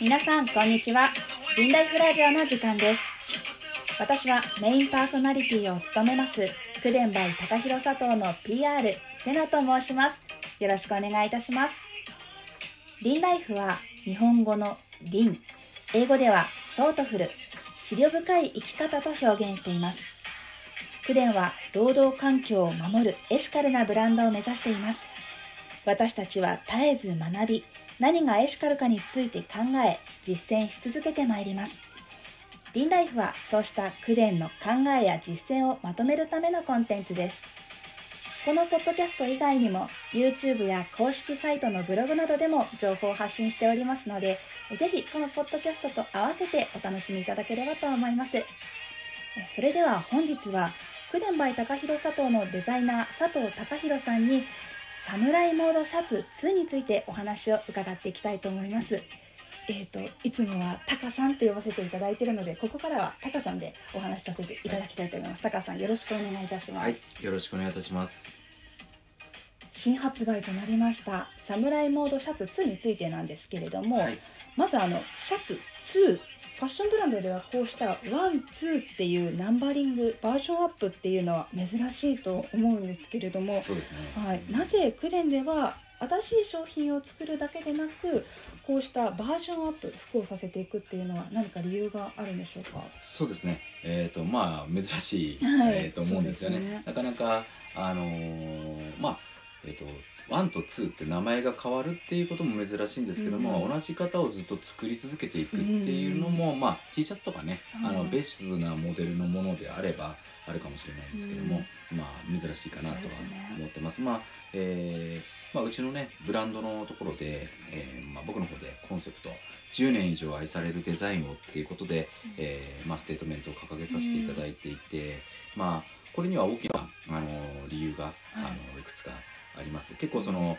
皆さんこんにちは。リンライフラジオの時間です。私はメインパーソナリティを務めますクデン by 高弘佐藤の PR セナと申します。よろしくお願いいたします。リンライフは日本語の凛。英語では thoughtful。思慮深い生き方と表現しています。クデンは労働環境を守るエシカルなブランドを目指しています。私たちは絶えず学び何がエシカルかについて考え実践し続けてまいります。リンライフはそうした口伝の考えや実践をまとめるためのコンテンツです。このポッドキャスト以外にも YouTube や公式サイトのブログなどでも情報を発信しておりますのでぜひこのポッドキャストと合わせてお楽しみいただければと思います。それでは本日は九伝バイ高弘佐藤のデザイナー佐藤隆弘さんにサムライモードシャツ2についてお話を伺っていきたいと思います。えーと、いつもはタカさんと呼ばせていただいているのでここからはタカさんでお話しさせていただきたいと思います。タカさんよろしくお願いいたします。はい、よろしくお願いいたします。新発売となりましたサムライモードシャツ2についてなんですけれども、はい、まずあのシャツ2ファッションブランドではこうした one、two っていうナンバリングバージョンアップっていうのは珍しいと思うんですけれども、そうですね。はい、なぜクデンでは新しい商品を作るだけでなくこうしたバージョンアップ服をさせていくっていうのは何か理由があるんでしょうか？そうですね。えっ、ー、とまあ珍しい、はい、えー、と思うんですよね、ね、なかなかあのー、まあえっ、ー、と1と2って名前が変わるっていうことも珍しいんですけども、うん、同じ型をずっと作り続けていくっていうのも、うん、まあ、T シャツとかね、うん、あのベースなモデルのものであればあるかもしれないんですけども、まあ珍しいかなとは思ってます。すね、まあえーまあ、うちのねブランドのところで、えーまあ、僕の方でコンセプト10年以上愛されるデザインをっていうことで、えーまあ、ステートメントを掲げさせていただいていて、まあこれには大きなあの理由が、あのいくつかあります。結構その、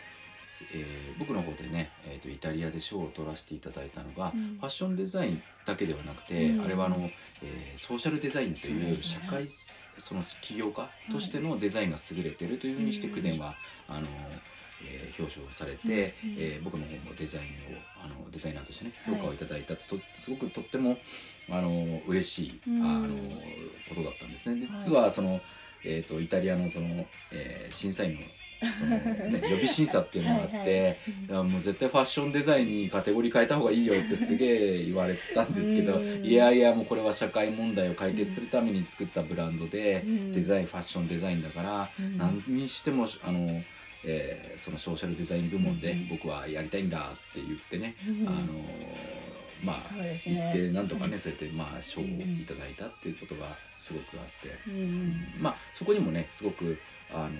えー、僕の方でね、えーと、イタリアで賞を取らせていただいたのが、うん、ファッションデザインだけではなくて、うん、あれはあの、えー、ソーシャルデザインという社会そ、ね,、の起業家としてのデザインが優れてるというふうにして九電はあのえー、表彰されて、うん。うん、えー、僕の方もデザインをあのデザイナーとしてね評価をいただいたと、はい、すごくとってもあの嬉しい、うん、あのことだったんですね。実はその、はい、えーと、イタリアのその、えー、審査員のその、ね、予備審査っていうのがあってはい、もう絶対ファッションデザインにカテゴリー変えた方がいいよってすげえ言われたんですけどいやいやもうこれは社会問題を解決するために作ったブランドで、デザインファッションデザインだから、何にしてもあの。えー、そのソーシャルデザイン部門で僕はやりたいんだって言ってね、あのまあ、ね、行ってなんとかね、そうやってまあ賞をいただいたっていうことがすごくあって、うん。まあそこにもねすごくあの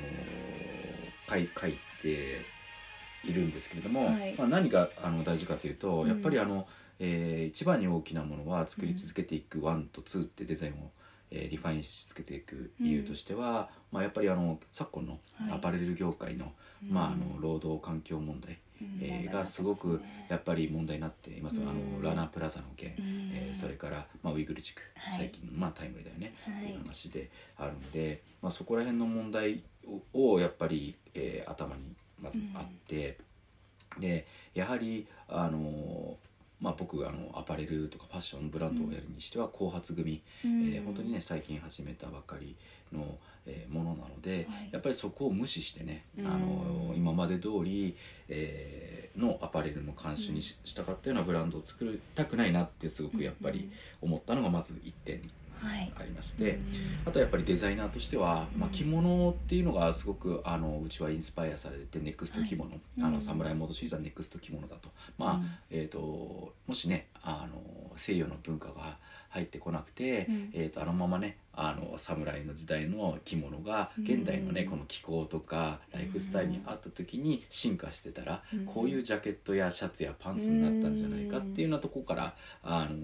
書い書いているんですけれども、はい、まあ、何があの大事かというと、やっぱりあの、えー、一番に大きなものは作り続けていく1と2ってデザインを、えー、リファインし続けていく理由としては、うん、まあ、やっぱりあの昨今のアパレル業界のはい、まあ、あの労働環境問題、えー、がすごくやっぱり問題になっています、うん、あのラナープラザの件、うん、えー、それから、まあ、ウイグル地区、はい、最近まあタイムリーだよね、はい、っていう話であるので、まあ、そこら辺の問題をやっぱり、えー、頭にまずあって、うん、でやはりあのまあ、僕あのアパレルとかファッションブランドをやるにしては後発組、うん、えー、本当にね最近始めたばかりの、えー、ものなので、はい、やっぱりそこを無視してね、うん、あの今まで通り、えー、のアパレルの監修にしたかったようなブランドを作りたくないなってすごくやっぱり思ったのがまず1点ありまして、はい、あとはやっぱりデザイナーとしては、まあ、着物っていうのがすごくあのうちはインスパイアされて next 着物、はい、あのサムライモードシリーズ next 着物だと。まあ、うん、えーと、もしねあの西洋の文化が入ってこなくて、うん、えーと、あのままねあの侍の時代の着物が現代のね、うん、この気候とかライフスタイルにあった時に進化してたら、うん、こういうジャケットやシャツやパンツになったんじゃないかっていうようなとこからあの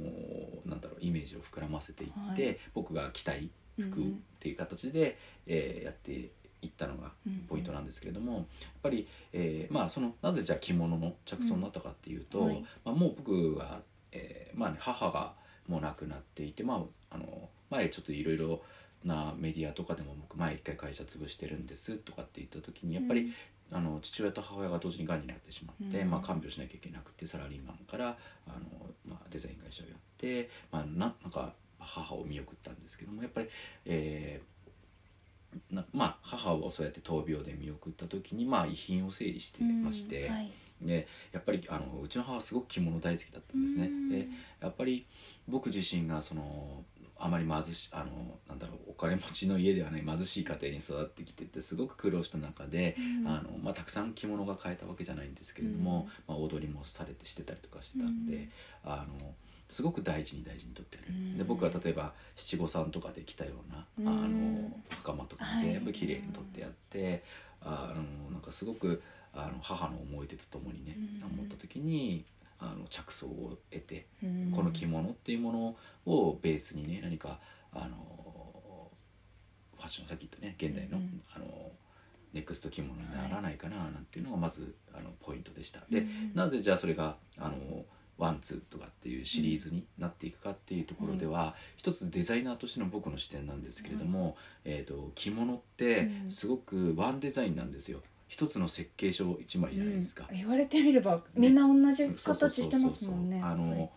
なんだろうイメージを膨らませていって、はい、僕が着たい服っていう形で、えー、やっていったのがポイントなんですけれども、やっぱり、えー、まあそのなぜじゃあ着物の着想になったかっていうと、はい、まあ、もう僕は、えーまあね、母がもう亡くなっていて、まあ、あの前ちょっといろいろなメディアとかでも僕前一回会社潰してるんですとかって言った時にやっぱり、あの父親と母親が同時にがんになってしまって、うん。まあ、看病しなきゃいけなくてサラリーマンからあの、まあ、デザイン会社をやって、まあ、ななんか母を見送ったんですけどもやっぱり、えーなまあ、母をそうやって闘病で見送った時に、まあ、遺品を整理してまして、うん。はいでやっぱりあのうちの母はすごく着物大好きだったんですね。うん。でやっぱり僕自身がそのあまり貧しあのなんだろうお金持ちの家ではない貧しい家庭に育ってきててすごく苦労した中で、うん。あのまあ、たくさん着物が買えたわけじゃないんですけれども、まあ、踊りもされてしてたりとかしてたんで、うん。あのすごく大事に大事にとってる、うん。で僕は例えば七五三とかで着たような、うん。あの袴とかも全部綺麗に取ってやって、あのなんかすごくあの母の思い出とともにね、うん。思った時にあの着想を得て、うん。この着物っていうものをベースにね何かあのファッションさっき言ったね現代の,、うん。あのネクスト着物にならないかななんていうのがまずあのポイントでした。でうん。なぜじゃあそれがあのワンツーとかっていうシリーズになっていくかっていうところでは、一つデザイナーとしての僕の視点なんですけれども、えー、と着物ってうん。すごくワンデザインなんですよ一つの設計書一枚じゃないですか。うん。言われてみればみんな同じ形してますもんね。あの、はい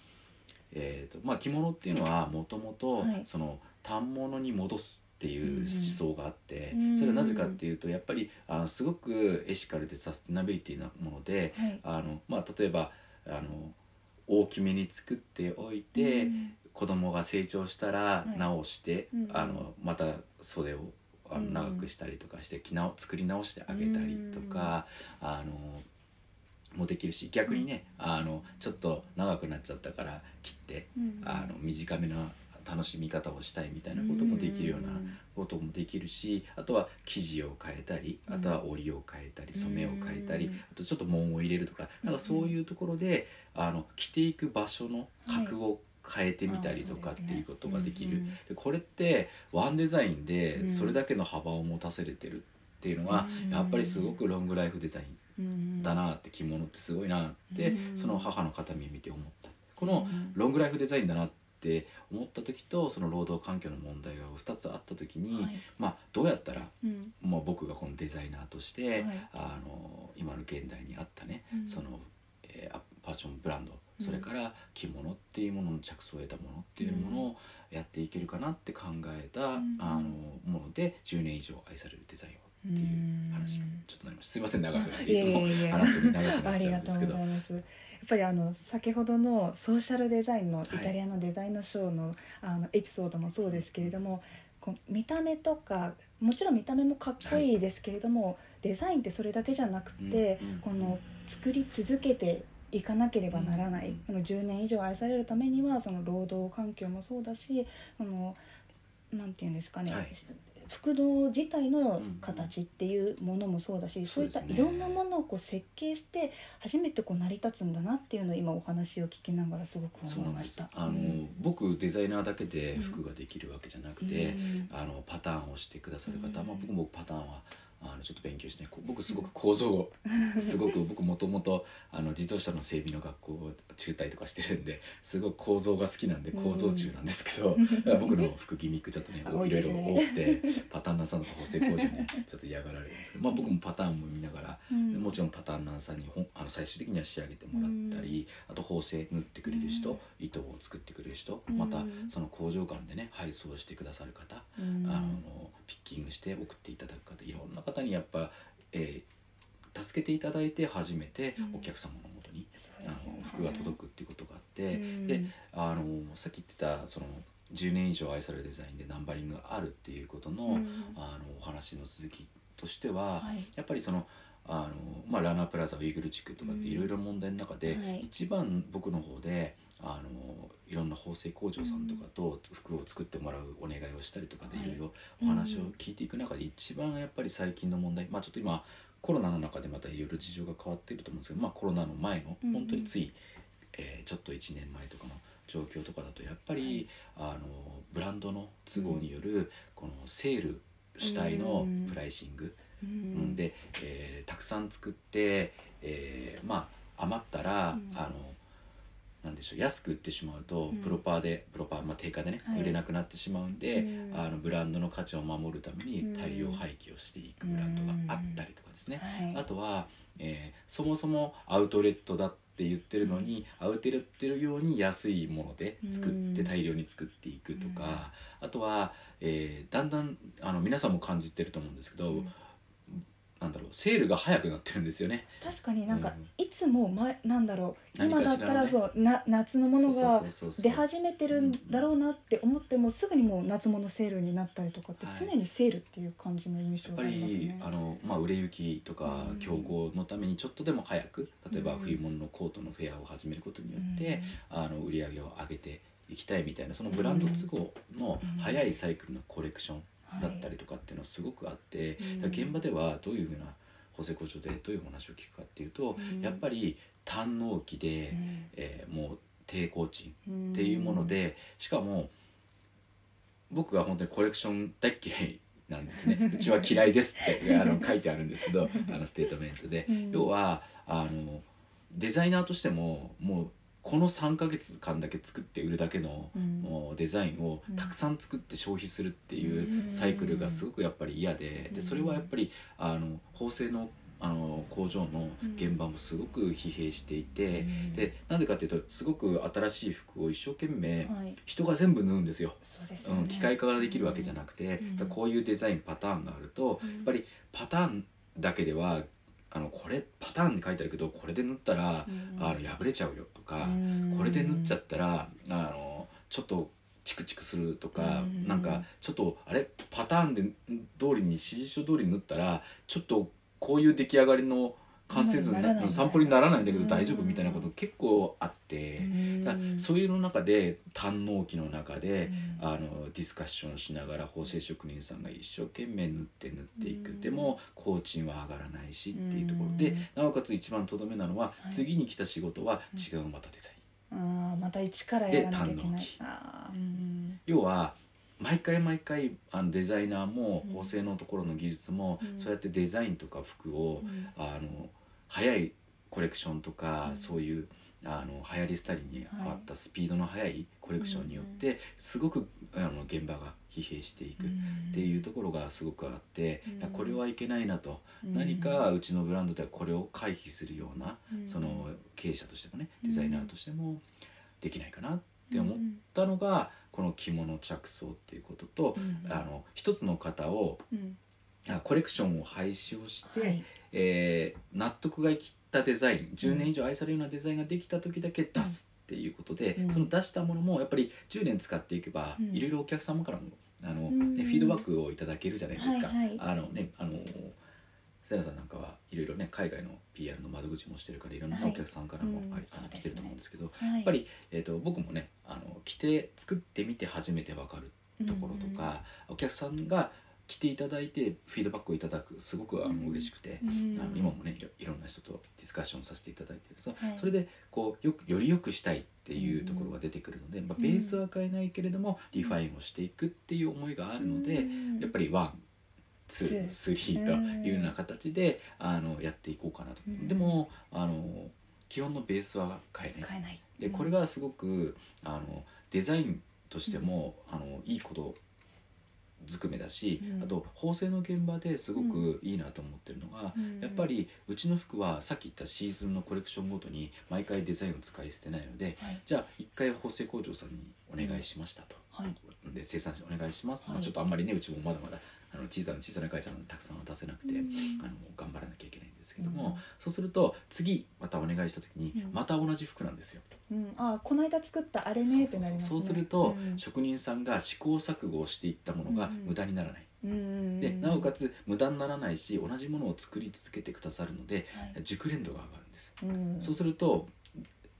えーとまあ、着物っていうのはもともとはい。その反物に戻すっていう思想があって、うん。それはなぜかっていうとやっぱりあのすごくエシカルでサステナビリティなものではい。あの、まあ、例えばあの大きめに作っておいて、うん。子供が成長したらはい。直して、うん。あのまた袖をあのうん長くしたりとかして着直作り直してあげたりとか、あのもできるし逆にね、あのちょっと長くなっちゃったから切って、うんあの短めな楽しみ方をしたいみたいなこともできるようなこともできるしあとは生地を変えたりあとは織りを変えたり染めを変えたりうんあとちょっと紋を入れるとかなんかそういうところであの着ていく場所の格を変えてみたりとかあっていうことができる。ねでこれってワンデザインでうん。それだけの幅を持たせれてるっていうのはうん。やっぱりすごくロングライフデザインうんだなって着物ってすごいなってうんその母の形見見て思った。このロングライフデザインだなって思った時とその労働環境の問題が2つあった時に、はい。まあどうやったら、うん。まあ、僕がこのデザイナーとして、はい。あの今の現代にあったね、うん。その、えーアファッションブランドうんそれから着物っていうものの着想を得たものっていうものをやっていけるかなって考えた、ん。あのもので10年以上愛されるデザインをっていう話うんちょっとなりましたすいません長くなっていつも話すのに長くなあっちりがとうごゃうんですけど。ざいます。やっぱりあの先ほどのソーシャルデザインのイタリアのデザインのショーの,、あのエピソードもそうですけれどもこう見た目とかもちろん見た目もかっこいいですけれども、デザインってそれだけじゃなくて、うんうん。この作り続けていかなければならない、うん。この10年以上愛されるためにはその労働環境もそうだしそのなんていうんですかね、はい。服道自体の形っていうものもそうだし、そういったそうですね。いろんなものをこう設計して初めてこう成り立つんだなっていうのを今お話を聞きながらすごく思いました。あの、僕デザイナーだけで服ができるわけじゃなくて、うん。あのパターンをしてくださる方、うん。まあ、僕もパターンはあのちょっと勉強して、ね、こ僕すごく構造をすごく僕もともとあの自動車の整備の学校を中退とかしてるんですごい構造が好きなんで構造中なんですけど、だから僕の服ギミックちょっとね多いいろいろ多くてパターンナーさんとか補正工場にちょっと嫌がられるんですけど、まあ、僕もパターンも見ながらうん。もちろんパターンナーさんにほんあの最終的には仕上げてもらったり、あと縫製縫ってくれる人、うん。糸を作ってくれる人、うん。またその工場間でね配送してくださる方、うん。あのピッキングして送っていただく方いろんな方にやっぱ、えー助けていただいて初めてうん。お客様のもとに、そうあですよね。の服が届くっていうことがあって、うん。であのさっき言ってたその10年以上愛されるデザインでナンバリングがあるっていうことの,、うん。あのお話の続きとしては、はい。やっぱりそのあの、まあ、ラナープラザウイグル地区とかっていろいろ問題の中で、はい。一番僕の方であのいろんな縫製工場さんとかと服を作ってもらうお願いをしたりとかではい。いろいろお話を聞いていく中で一番やっぱり最近の問題まあちょっと今コロナの中でまたいろいろ事情が変わっていると思うんですけど、まあ、コロナの前のうん本当につい、えーちょっと1年前とかの状況とかだとやっぱり、あのブランドの都合によるこのセール主体のプライシング、ううん。ん、で、えーたくさん作って、えーまあ余ったら、うん。あのなんでしょう安く売ってしまうと、うん。プロパーでプロパー、まあ、定価でね、はい。売れなくなってしまうんで、うん。あのブランドの価値を守るためにうん。大量廃棄をしていくブランドがあったりとかですね、はい。あとは、えーそもそもアウトレットだって言ってるのに、アウトレットように安いもので作ってうん大量に作っていくとか、あとは、えーだんだんあの皆さんも感じてると思うんですけど、うんなんだろうセールが早くなってるんですよね。確かになんかうん。いつも前なんだろう何かしらのね。今だったらそうな夏のものがそうそうそうそう。出始めてるんだろうなって思ってもすぐにもう夏物セールになったりとかってはい。常にセールっていう感じの印象やっぱがありますりね。あの、まあ、売れ行きとかうん競合のためにちょっとでも早く例えばうん冬物のコートのフェアを始めることによって、あの売り上げを上げていきたいみたいなそのブランド都合の早いサイクルのコレクションうんだったりとかっていうのはすごくあって、うん。だから現場ではどういうふうな補正工場でどういうお話を聞くかっていうと、うん。やっぱり単納期で、うん。えーもう低工賃うんっていうものでしかも僕が本当にコレクション大っ嫌いなんですね。うちは嫌いですってあの書いてあるんですけど あのステートメントで、うん。要はあのデザイナーとしてももうこの3ヶ月間だけ作って売るだけの、うん。デザインをたくさん作って消費するっていうサイクルがすごくやっぱり嫌ででそれはやっぱりあの縫製のあの工場の現場もすごく疲弊していて、うん。でなんでかっていうとすごく新しい服を一生懸命はい。人が全部縫うんですよ、そうん、機械化ができるわけじゃなくて、こういうデザインパターンがあると、うん。やっぱりパターンだけではあのこれパターンに書いてあるけどこれで縫ったら、うん。あの破れちゃうよとか、うん。これで縫っちゃったらあのちょっとチクチクするとか、うん。なんかちょっとあれ？パターンで通りに指示書通りに縫ったらちょっとこういう出来上がりの完成図にならないみたいなサンプルにならないんだけど大丈夫うんみたいなこと結構あって、そういうの中で単納期の中で、うん。あのディスカッションしながら縫製職人さんが一生懸命縫って縫っていく、うん。でも工賃は上がらないしっていうところで、うん。なおかつ一番とどめなのは、はい。次に来た仕事は違うまたデザイン。あーまた一からやらなきゃいけない。要は毎回毎回あのデザイナーもうん。縫製のところの技術も、うん。そうやってデザインとか服を、うん。あの早いコレクションとか、うん。そういうあの流行り廃りに変わったスピードの速いコレクションによって、すごくあの現場が疲弊していくっていうところがすごくあって、うん。これはいけないなと、うん。何かうちのブランドではこれを回避するような、うん。その経営者としてもねデザイナーとしてもできないかなって思ったのが、この着物着想っていうことと、うん。あの一つの型をコレクションを廃止をして、はい。えー納得がいきったデザイン10年以上愛されるようなデザインができた時だけ出すっていうことで、うん。その出したものもやっぱり10年使っていけば、うん。いろいろお客様からもあの、うん。ね、フィードバックをいただけるじゃないですか。はいはい。あのねあのセナさんなんかはいろいろね海外の PR の窓口もしてるからい。ろんなはいお客さんからも、うん。あそうですね。来てると思うんですけど、ややっぱり、えー、と僕もねあの着て作ってみて初めて分かるところとか、お客さんが来ていただいてフィードバックをいただくすごくあの、うん。嬉しくて、うん。あの今もねいろんな人とディスカッションさせていただいてる。そ,、はい。それでこうよくより良くしたいっていうところが出てくるので、まあ、ベースは変えないけれども、リファインをしていくっていう思いがあるので、やっぱり one two three というような形であのやっていこうかなと、うん。でもあの基本のベースは変えない。変えない。でこれがすごくあのデザインとしても、あのいいことずくめだし、うん。あと縫製の現場ですごくいいなと思ってるのが、うん。やっぱりうちの服はさっき言ったシーズンのコレクションごとに毎回デザインを使い捨てないのではい。じゃあ一回縫製工場さんにお願いしましたと。はい。で生産者お願いします、はい。まあ、ちょっとあんまりねうちもまだまだあの小さな小さな会社なのでたくさんは出せなくて、うん。あの頑張らなきゃいけないんですけども、うん。そうすると次またお願いした時にうん。また同じ服なんですよ。うん。あこの間作ったあれねってなりますね。そうすると、うん。職人さんが試行錯誤をしていったものがうん無駄にならない、うん。でなおかつ無駄にならないし同じものを作り続けてくださるのではい。熟練度が上がるんです、うん。そうすると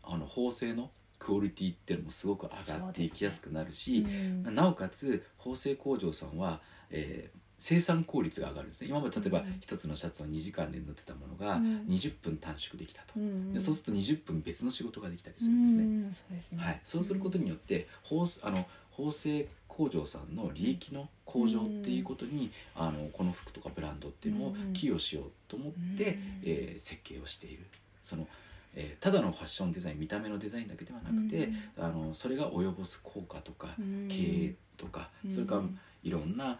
あの縫製のクオリティっていうのもすごく上がっていきやすくなるし、うん。なおかつ縫製工場さんは、えー生産効率が上がるんですね。今まで例えばうん。一つのシャツを2時間で縫ってたものがうん。20分短縮できたと、うんでそうすると20分別の仕事ができたりするんですね、うんそうですね。はい、そうすることによって縫あの縫製工場さんの利益の向上っていうことに、あのこの服とかブランドっていうのをうん寄与しようと思って、うん。えー設計をしている。そのえーただのファッションデザイン見た目のデザインだけではなくて、あのそれが及ぼす効果とか、経営とか、それからいろんな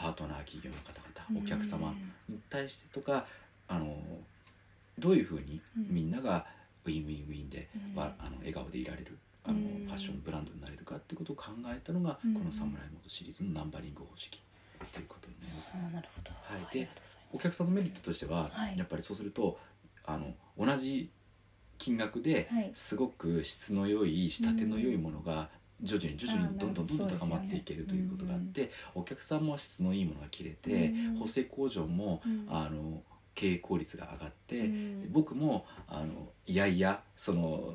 パートナー企業の方々お客様に対してとかあのどういうふうにみんなが win-win-win で、わあの笑顔でいられるあの、うん。ファッションブランドになれるかっていうことを考えたのが、うん。この「サムライモード」シリーズのナンバリング方式ということになります。あーなるほど。はい。ありがとうございます。お客さんのメリットとしては、はい。やっぱりそうするとあの同じ金額ではい。すごく質の良い仕立ての良いものが徐々に徐々にどんどんどんどん高まっていけるということがあってお客さんも質のいいものが着れてうん縫製工場もうん。あの経営効率が上がってうん。僕もあのいやいやその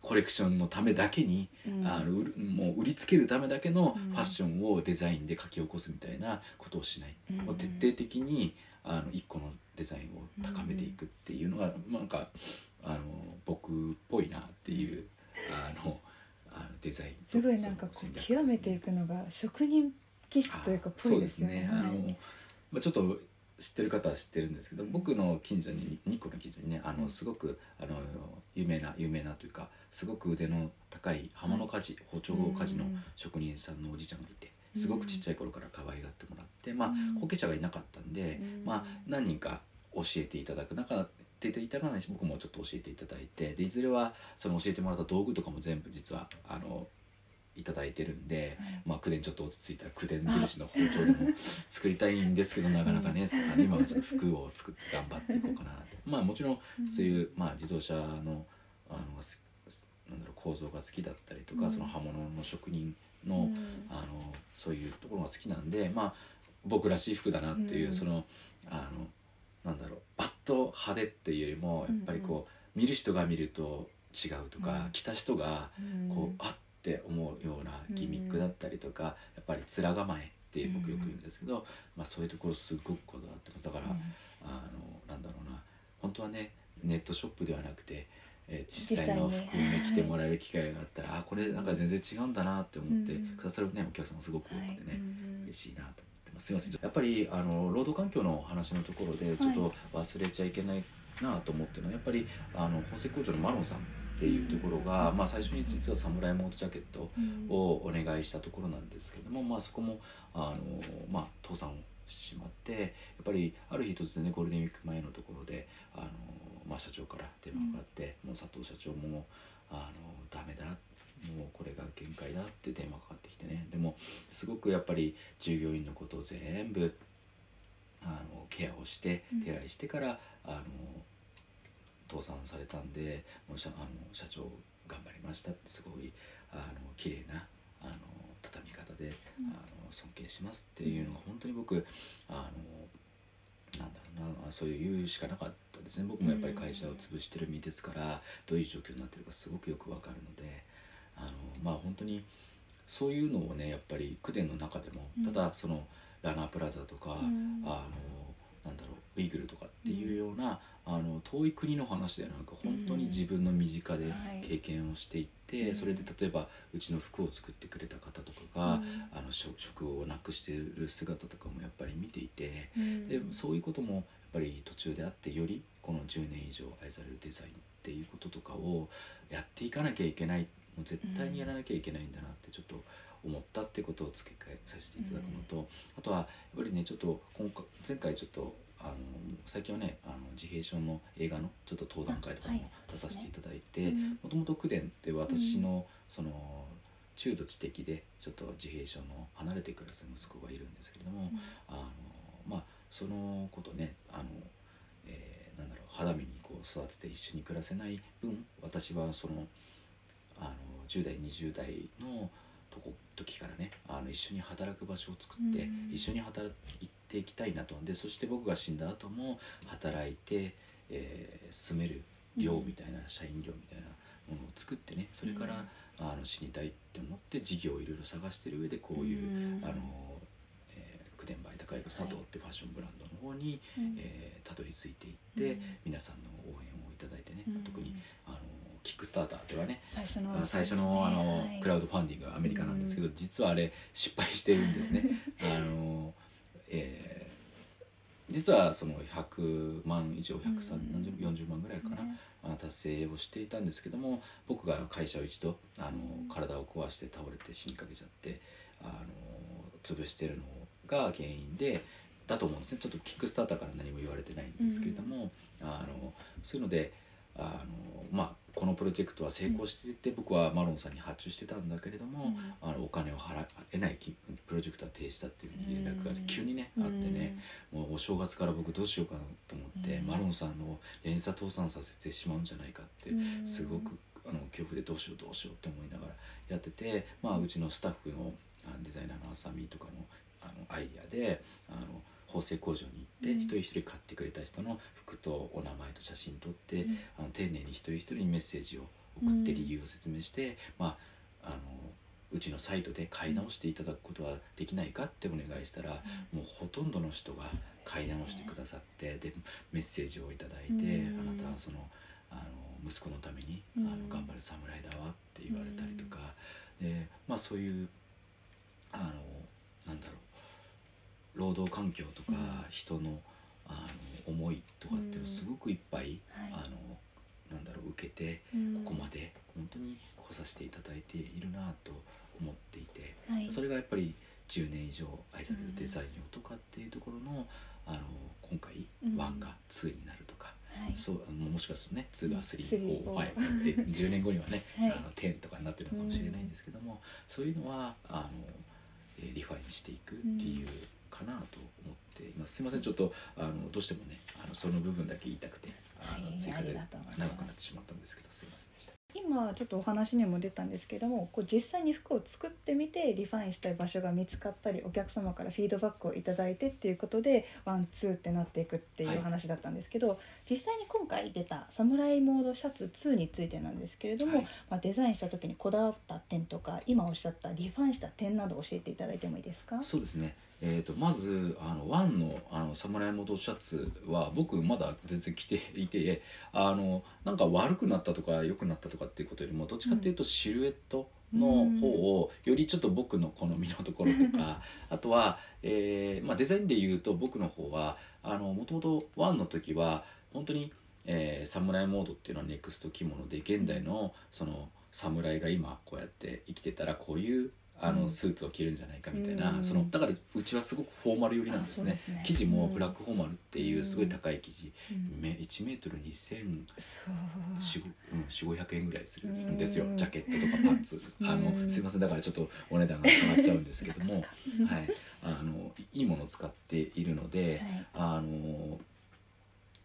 コレクションのためだけにうん。あのもう売りつけるためだけのうん。ファッションをデザインで書き起こすみたいなことをしない、うん。もう徹底的にあの一個のデザインを高めていくっていうのが、なんかあの僕っぽいなっていうあのあのデザインとすごいなんかこう極めていくのが職人気質というかぽいですよね。すね。あの、まあ、ちょっと知ってる方は知ってるんですけど僕の近所に2個の近所にねあのすごくあの有名な有名なというかすごく腕の高い刃物鍛冶、包丁鍛冶の職人さんのおじちゃんがいてすごくちっちゃい頃から可愛がってもらって、まあうん。後継者がいなかったんで、うん。まあ何人か教えていただく。中出ていただかないし僕もちょっと教えていただいてでいずれはその教えてもらった道具とかも全部実はあのいただいてるんで、はい。まあ口伝ちょっと落ち着いたら口伝印の包丁でも 作りたいんですけどなかなかね、今はちょっと服を作って頑張っていこうかなって。まあもちろんそういう、まあ、自動車のあのすなんだろう構造が好きだったりとか、うん。その刃物の職人の,、うん。あのそういうところが好きなんでまあ僕らしい服だなっていう、うん。そのあのなんだろうバッと派手っていうよりもやっぱりこう、見る人が見ると違うとか、うん。着た人がうん。こう、あって思うようなギミックだったりとか、やっぱり面構えって僕よく言うんですけど、まあ、そういうところすごくこだわってます。だから、うん。あのなんだろうな。本当はねネットショップではなくて、えー実際の服に着てもらえる機会があったら、あこれなんか全然違うんだなって思ってうん。くださるねお客様すごく多くてね、嬉しいなとすすいません。やっぱりあの労働環境の話のところでちょっと忘れちゃいけないなと思ってるのはやっぱりあの宝石工場のマロンさんっていうところが、まあ、最初に実はサムライモードジャケットうん。をお願いしたところなんですけども、まあ、そこもあの、まあ、倒産をしてしまってやっぱりある日突然ねゴールデンウィーク前のところであの、まあ、社長から電話がかかって、もう佐藤社長もあのダメだもうこれが限界だって電話かかってきてね。でもすごくやっぱり従業員のことを全部あのケアをしてうん。手配してから、あの倒産されたんでもう社あの社長頑張りましたってすごいあの綺麗なあの畳み方で、うん。あの尊敬しますっていうのが本当に僕あのなんだろうなそういう言うしかなかったですね。僕もやっぱり会社を潰してる身ですからどういう状況になってるかすごくよくわかるのであのまあ本当にそういうのをねやっぱり口伝の中でもうん。ただそのラナープラザとか、うん。あのなんだろうウイグルとかっていうような、あの遠い国の話ではなく本当に自分の身近ではい。経験をしていって、うん。それで例えばうちの服を作ってくれた方とかが、うん。あの職職をなくしている姿とかもやっぱり見ていて、うん。でそういうこともやっぱり途中であってよりこの10年以上愛されるデザインっていうこととかをやっていかなきゃいけないもう絶対にやらなきゃいけないんだなってちょっと思ったってことを付け替えさせていただくのと、あとはやっぱりねちょっと今回前回ちょっとあの最近はねあの自閉症の映画のちょっと登壇会とかも出させていただいてうん。もともと口伝って私のその中度知的でちょっと自閉症の離れて暮らす息子がいるんですけれども、あのまあそのことねあの、えーなんだろう肌身にこう育てて一緒に暮らせない分私はそのあの10代20代のとこ時からねあの一緒に働く場所を作って、うん。一緒に働いていきたいなと。でそして僕が死んだ後も働いて、えー住める寮みたいな、社員寮みたいなものを作ってねそれから、あの死にたいって思って事業をいろいろ探してる上でこういう、うん。あの、えー、九伝梅高弘佐藤ってファッションブランドの方に、うん。えーたどり着いていって、うん。皆さんの応援をいただいてね、うん。特にキックスターターではね最初のあ最初のあの、はいクラウドファンディングがアメリカなんですけど、実はあれ失敗してるんですね。あのえー実実はその100万以上130、40万ぐらいかな、あ達成をしていたんですけども僕が会社を一度あの体を壊して倒れて死にかけちゃってあの潰してるのが原因でだと思うんですね。ちょっとキックスターターから何も言われてないんですけれども、あのそういうのであのまあこのプロジェクトは成功していて、僕はマロンさんに発注してたんだけれども、あのお金を払えないプロジェクトは停止したっていう連絡が急にね、あってねもうお正月から僕どうしようかなと思って、マロンさんの連鎖倒産させてしまうんじゃないかってすごくあの恐怖でどうしようどうしようって思いながらやってて、まあ、うちのスタッフのデザイナーのあさみとかのあのアイデアであの縫製工場に行って、一人一人買ってくれた人の服とお名前と写真撮って、あの丁寧に一人一人にメッセージを送って理由を説明して、まああのうちのサイトで買い直していただくことはできないかってお願いしたら、もうほとんどの人が買い直してくださってでメッセージを頂いて、あなたはそのあの息子のために、あの頑張る侍だわって言われたりとか、でまあそういうあのなんだろう労働環境とか人のあの思いとかっていうのをすごくいっぱい、あのなんだろう受けて、ここまで本当に来させていただいているなと思っていて、それがやっぱり10年以上愛されるデザインをとかっていうところのあの今回1が2になるとか。はい、そうもしかするとね2が3、4、5 10 年後にはね、はい、あの10とかになってるのかもしれないんですけども、そういうのはあのリファインしていく理由かなと思っています。すいませんちょっとあのどうしてもねあのその部分だけ言いたくてあの追加で長くなってしまったんですけどすいませんでした。今ちょっとお話にも出たんですけどもこう実際に服を作ってみてリファインしたい場所が見つかったりお客様からフィードバックを頂いてっていうことで one two ってなっていくっていう話だったんですけど、はい、実際に今回出たサムライモードシャツ2についてなんですけれども、はい、まあ、デザインした時にこだわった点とか今おっしゃったリファインした点など教えていただいてもいいですか？そうですねえーと、まずあのワンのあのサムライモードシャツは僕まだ全然着ていてあのなんか悪くなったとか良くなったとかっていうことよりもどっちかっていうとシルエットの方をよりちょっと僕の好みのところとか あとは、えーまあ、デザインでいうと僕の方はもともとワンの時は本当に、えー、サムライモードっていうのはネクスト着物で現代のその侍が今こうやって生きてたらこういうあのスーツを着るんじゃないかみたいな、うん、そのだからうちはすごくフォーマル寄りなんですね、ね、生地もブラックフォーマルっていうすごい高い生地、うん、1メートル2400500円ぐらいするんですよ、ジャケットとかパンツ。あのすいません。だからちょっとお値段が変わっちゃうんですけども、はい、あのいいものを使っているので、はい、あの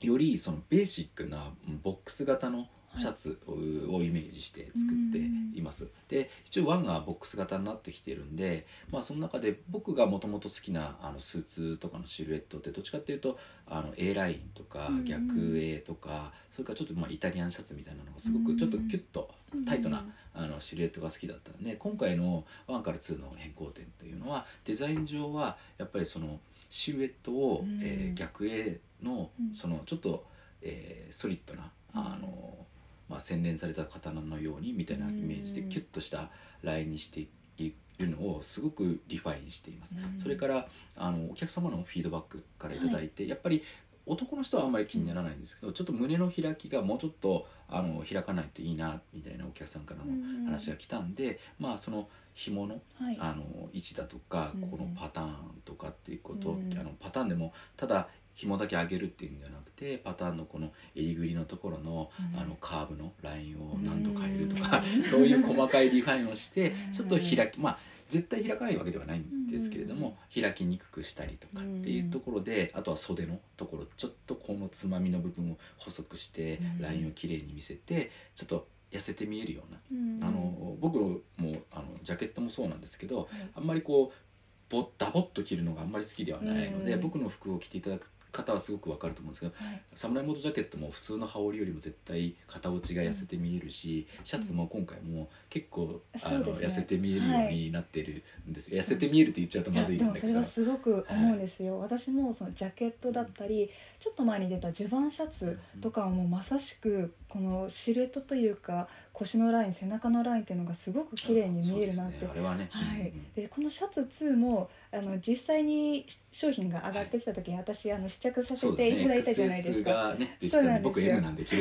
よりそのベーシックなボックス型のシャツをイメージして作っています。で一応ワンがボックス型になってきてるんで、まあ、その中で僕がもともと好きなあのスーツとかのシルエットってどっちかっていうとあの A ラインとか逆 A とかそれからちょっとまあイタリアンシャツみたいなのがすごくちょっとキュッとタイトなあのシルエットが好きだったんで今回の1から2の変更点というのはデザイン上はやっぱりそのシルエットを、えー、逆 A のそのちょっと、えー、ソリッドなあのまあ、洗練された刀のようにみたいなイメージでキュッとしたラインにしているのをすごくリファインしています。それからあのお客様のフィードバックから頂いて、はい、やっぱり男の人はあんまり気にならないんですけどちょっと胸の開きがもうちょっとあの開かないといいなみたいなお客さんからの話が来たんで、まあその紐のはい、あの位置だとか、このパターンとかっていうこと、あのパターンでもただ紐だけ上げるっていうんじゃなくてパターンのこの襟ぐりのところの,、あのカーブのラインを何度変えるとか、そういう細かいリファインをしてちょっと開きまあ絶対開かないわけではないんですけれども、開きにくくしたりとかっていうところで、あとは袖のところちょっとこのつまみの部分を細くしてラインをきれいに見せてちょっと痩せて見えるような、あの僕もあのジャケットもそうなんですけど、あんまりこうぼダボっと着るのがあんまり好きではないので、僕の服を着ていただく方はすごくわかると思うんですけど、はい、サムライモードジャケットも普通の羽織よりも絶対肩落ちが痩せて見えるし、うん、シャツも今回も結構、あの、ね、痩せて見えるようになってるんです。よ、はい、痩せて見えるって言っちゃうとまずいんだけど、それはすごく思うんですよ、はい、私もそのジャケットだったりちょっと前に出たジュバンシャツとかはもうまさしくこのシルエットというか腰のライン背中のラインっていうのがすごく綺麗に見えるなって、ね、あれはね、はい。でこのシャツ2もあの実際に商品が上がってきた時に私あの試着させていただいたじゃないですか。そうだねそうなんです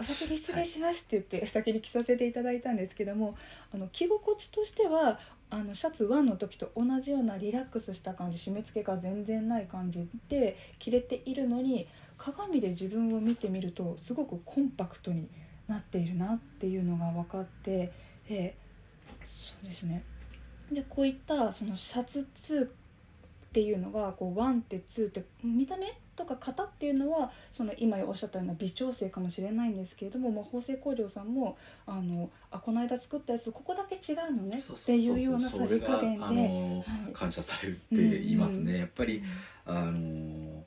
お先に失礼しますって言って先に着させていただいたんですけどもあの着心地としてはあのシャツ1の時と同じようなリラックスした感じ締め付けが全然ない感じで着れているのに鏡で自分を見てみるとすごくコンパクトになっているなっていうのが分かってでそうですね。でこういったそのシャツ2っていうのがこう1って2って見た目とか型っていうのはその今おっしゃったような微調整かもしれないんですけれども、まあ、縫製工場さんもあのあこの間作ったやつここだけ違うのねっていうようなさじ加減で。それがあのはい。感謝されるって言いますね、うんやっぱりあの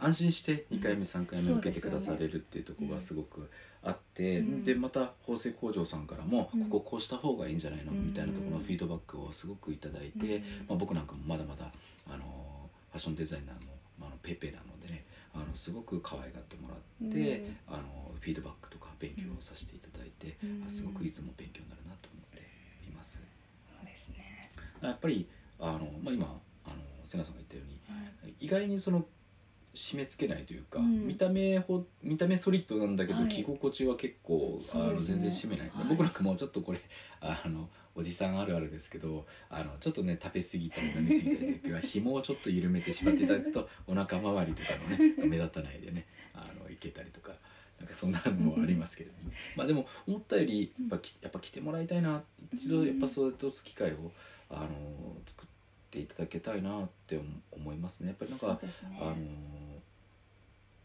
安心して2回目3回目受けてくだされるっていうところがすごくあって、うん。でまた縫製工場さんからも、うん。こここうした方がいいんじゃないの、うんみたいなところのフィードバックをすごくいただいて、うん。まあ、僕なんかもまだまだあのファッションデザイナーの,、まあ、あのペペなのでねあのすごく可愛がってもらって、うん。あのフィードバックとか勉強をさせていただいて、すごくいつも勉強になるなと思っています。そうですね、やっぱりあの、まあ、今あの瀬名さんが言ったようにはい。意外にその締め付けないというか、うん。見た目ほ見た目ソリッドなんだけど、はい。着心地は結構、あの全然締めない、はい。僕なんかもうちょっとこれあのおじさんあるあるですけどあのちょっとね食べ過ぎたり飲み過ぎたり時は 紐をちょっと緩めてしまっていただくとお腹周りとかのね 目立たないでねあのいけたりとか。なんかそんなのもありますけれども、まあでも思ったよりやっぱきやっぱ来てもらいたいな。一度やっぱそうやって機会をあの作っていただけたいなって思思いますね。やっぱりなんかね。あの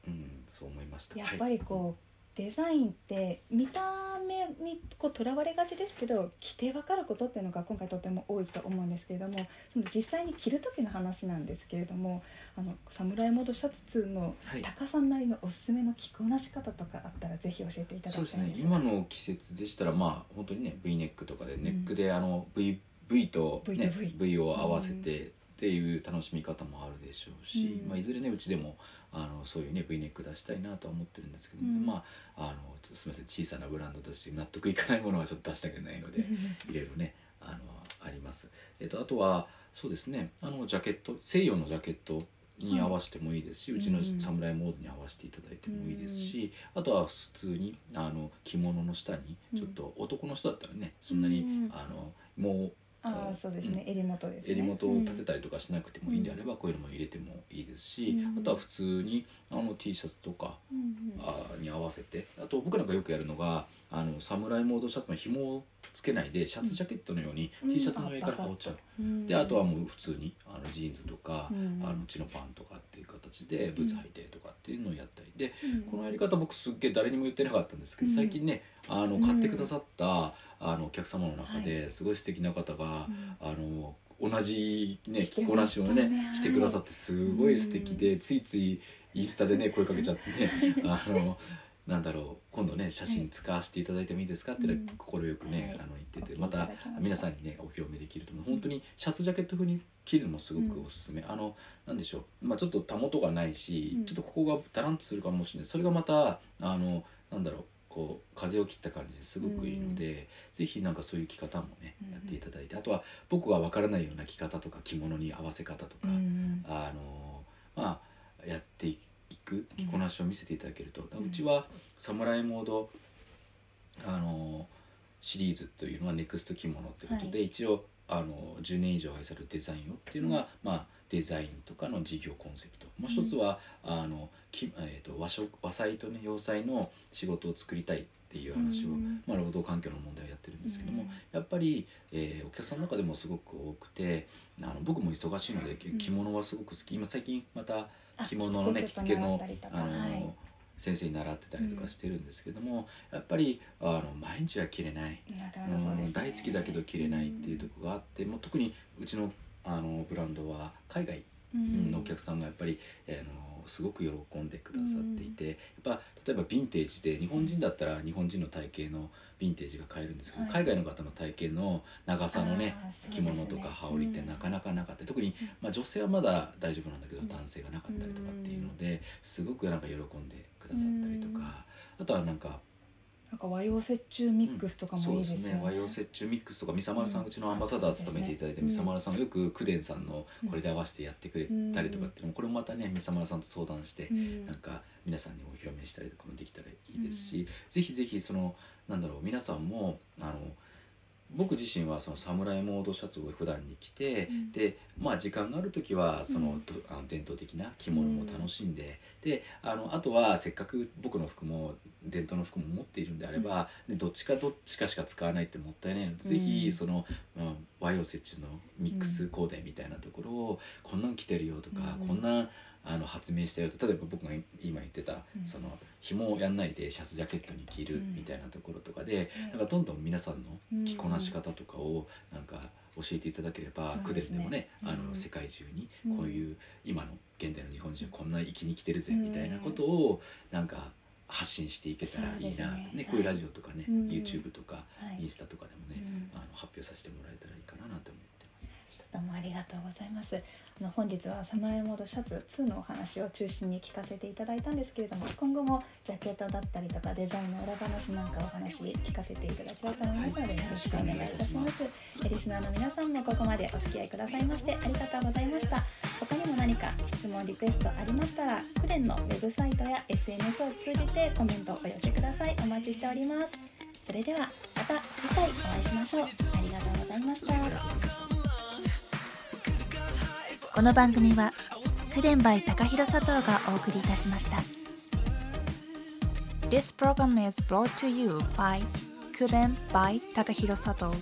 うんそう思いました。やっぱりこう、デザインって見た目にこうとらわれがちですけど着て分かることっていうのが今回とても多いと思うんですけれどもその実際に着る時の話なんですけれどもあのサムライモードシャツ2のはい。高さんなりのおすすめの着こなし方とかあったらぜひ教えていただそうですきたいんですね。今の季節でしたらまあ本当にね V ネックとかでネックであの V, v と、V とね V v を合わせてっていう楽しみ方もあるでしょうし、うん。まあ、いずれねうちでもあのそういうね V ネック出したいなとは思ってるんですけど、ねうん。まああのすみません小さなブランドとして納得いかないものはちょっと出したくないので。いろいろねあのあります。えっとあとはそうですねあのジャケット西洋のジャケットに合わせてもいいですし、うちのうんサムライモードに合わせていただいてもいいですし、あとは普通にあの着物の下にちょっと男の人だったらねそんなに、うん。あのもうああそうですね、襟元ですね。襟元を立てたりとかしなくてもいいんであれば、こういうのも入れてもいいですし、うん。あとは普通にあの T シャツとかうんうん。あに合わせてあと僕なんかよくやるのがあのサムライモードシャツの紐をつけないでシャツジャケットのようにうん。T シャツの上から羽織っちゃう、うん。であとはもう普通にあのジーンズとか、うん。あのチノパンとかっていう形でブーツ履いてとかっていうのをやったり。で、うん。このやり方僕すっげえ誰にも言ってなかったんですけど、うん。最近ねあの買ってくださった、あのお客様の中はですごい素敵な方が、うん。あの同じね着こなしをねしてくださってすごい素敵で、ついついインスタでね声かけちゃってね あのなんだろう今度ね写真使わせていただいてもいいですかってうん快くね、はい。あの言ってておまた皆さんにねお披露目できると思う。本当にシャツジャケット風に着るのもすごくおすすめ、あのなんでしょう、まあ、ちょっとたもとがないし、うん。ちょっとここがダランとするかもしれないそれがまたあのなんだろうこう風を切った感じですごくいいので、ぜひなんかそういう着方もねうんやっていただいて、あとは僕がわからないような着方とか着物に合わせ方とか、うんあのまあやっていく着こなしを見せていただけると、ううんちはサムライモードあのシリーズというのはネクスト着物ってことで、一応あの10年以上愛されるデザインをっていうのが、まあデザインとかの事業コンセプト。もう一つは、あのき、えー、と和食和裁とね洋裁の仕事を作りたいっていう話を、うん。まあ、労働環境の問題をやってるんですけども、うん。やっぱり、えーお客さんの中でもすごく多くてあの僕も忙しいのでん。着物はすごく好き。今最近またあ着物のね着付けのあの、はい。先生に習ってたりとかしてるんですけども、やっぱりあの毎日は着れない、ね。うん大好きだけど着れないっていうところがあって、もう特にうちのあのブランドは海外うん。のお客さんがやっぱり、えー、のすごく喜んでくださっていて、やっぱ例えばヴィンテージで日本人だったら日本人の体型のヴィンテージが買えるんですけど、はい。海外の方の体型の長さのねあーそうです着ね物とか羽織ってなかなかなかった、特に、まあ、女性はまだ大丈夫なんだけど、うん。男性がなかったりとかっていうのですごくなんか喜んでくださったりとか、あとはなんかなんか和洋折衷ミックスとかもいいですよね,、そうですね。和洋折衷ミックスとか三沢丸さん、ううんちのアンバサダー務めていただいてうん。三沢丸さんがよく九伝さんのこれで合わせてやってくれたりとかっていうのもこれもまたね三沢丸さんと相談してうん。なんか皆さんにお披露目したりとかもできたらいいですし、ぜひぜひそのなんだろう皆さんもあの僕自身はそのサムライモードシャツを普段に着て、うん。でまあ時間がある時はその、うん。とあの伝統的な着物も楽しんで、であのあとはせっかく僕の服も伝統の服も持っているんであれば、でどっちかどっちかしか使わないってもったいないので、ぜうん。ひその、まあ、和洋折衷のミックスコーデみたいなところを、こんなん着てるよとか、うん。こんなあの発明したよと例えば僕が今言ってた、うん。その紐をやんないでシャツジャケットに着るみたいなところとかで、なんかどんどん皆さんの着こなし方とかをなんか教えていただければ、クデンでもね、あうん。の世界中にうん。こういう今の現代の日本人はこんな生きに来てるぜみたいなことをなんか発信していけたらいいなね。ねこういうラジオとかね、うん。YouTube とか、はい。インスタとかでもね、うん。あの発表させてもらえたらいいかななんて思って。どうもありがとうございます。あの本日はサムライモードシャツ2のお話を中心に聞かせていただいたんですけれども、今後もジャケットだったりとかデザインの裏話なんかお話聞かせていただきたいと思いますので、よろしくお願いいたします。えリスナーの皆さんもここまでお付き合いくださいましてありがとうございました。他にも何か質問リクエストありましたら、クレンのウェブサイトや SNS を通じてコメントをお寄せください。お待ちしております。それではまた次回お会いしましょう。ありがとうございました。この番組はクデンバイ高弘佐藤がお送りいたしました。This program is brought to you by クデン by 高弘佐藤